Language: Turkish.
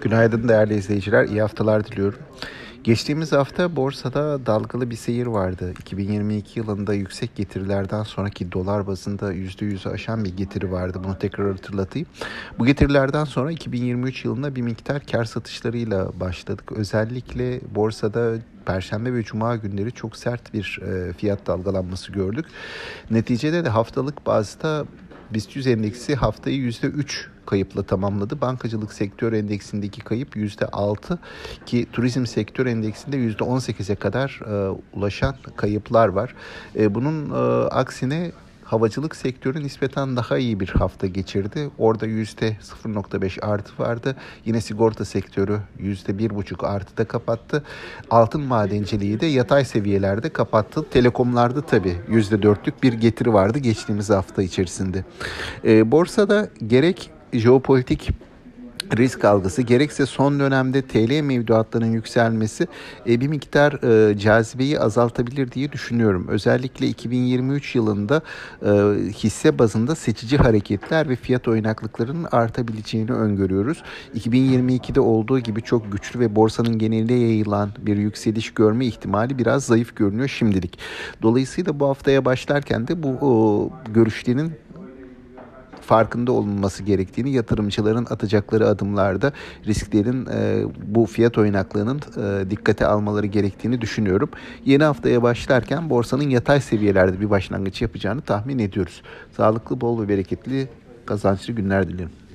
Günaydın değerli izleyiciler, iyi haftalar diliyorum. Geçtiğimiz hafta borsada dalgalı bir seyir vardı. 2022 yılında yüksek getirilerden sonraki dolar bazında %100'ü aşan bir getiri vardı. Bunu tekrar hatırlatayım. Bu getirilerden sonra 2023 yılında bir miktar kar satışlarıyla başladık. Özellikle borsada Perşembe ve Cuma günleri çok sert bir e, fiyat dalgalanması gördük. Neticede de haftalık bazda BIST 100 endeksi haftayı %3 kayıpla tamamladı. Bankacılık sektör endeksindeki kayıp %6 ki turizm sektör endeksinde %18'e kadar e, ulaşan kayıplar var. E, bunun e, aksine havacılık sektörü nispeten daha iyi bir hafta geçirdi. Orada yüzde 0.5 artı vardı. Yine sigorta sektörü yüzde 1.5 artıda kapattı. Altın madenciliği de yatay seviyelerde kapattı. Telekomlarda tabii %4'lük bir getiri vardı geçtiğimiz hafta içerisinde. E, borsada gerek jeopolitik risk algısı gerekse son dönemde TL mevduatlarının yükselmesi e, bir miktar e, cazibeyi azaltabilir diye düşünüyorum. Özellikle 2023 yılında e, hisse bazında seçici hareketler ve fiyat oynaklıklarının artabileceğini öngörüyoruz. 2022'de olduğu gibi çok güçlü ve borsanın genelinde yayılan bir yükseliş görme ihtimali biraz zayıf görünüyor şimdilik. Dolayısıyla bu haftaya başlarken de bu görüşlerin farkında olunması gerektiğini yatırımcıların atacakları adımlarda risklerin e, bu fiyat oynaklığının e, dikkate almaları gerektiğini düşünüyorum. Yeni haftaya başlarken borsanın yatay seviyelerde bir başlangıç yapacağını tahmin ediyoruz. Sağlıklı, bol ve bereketli kazançlı günler dilerim.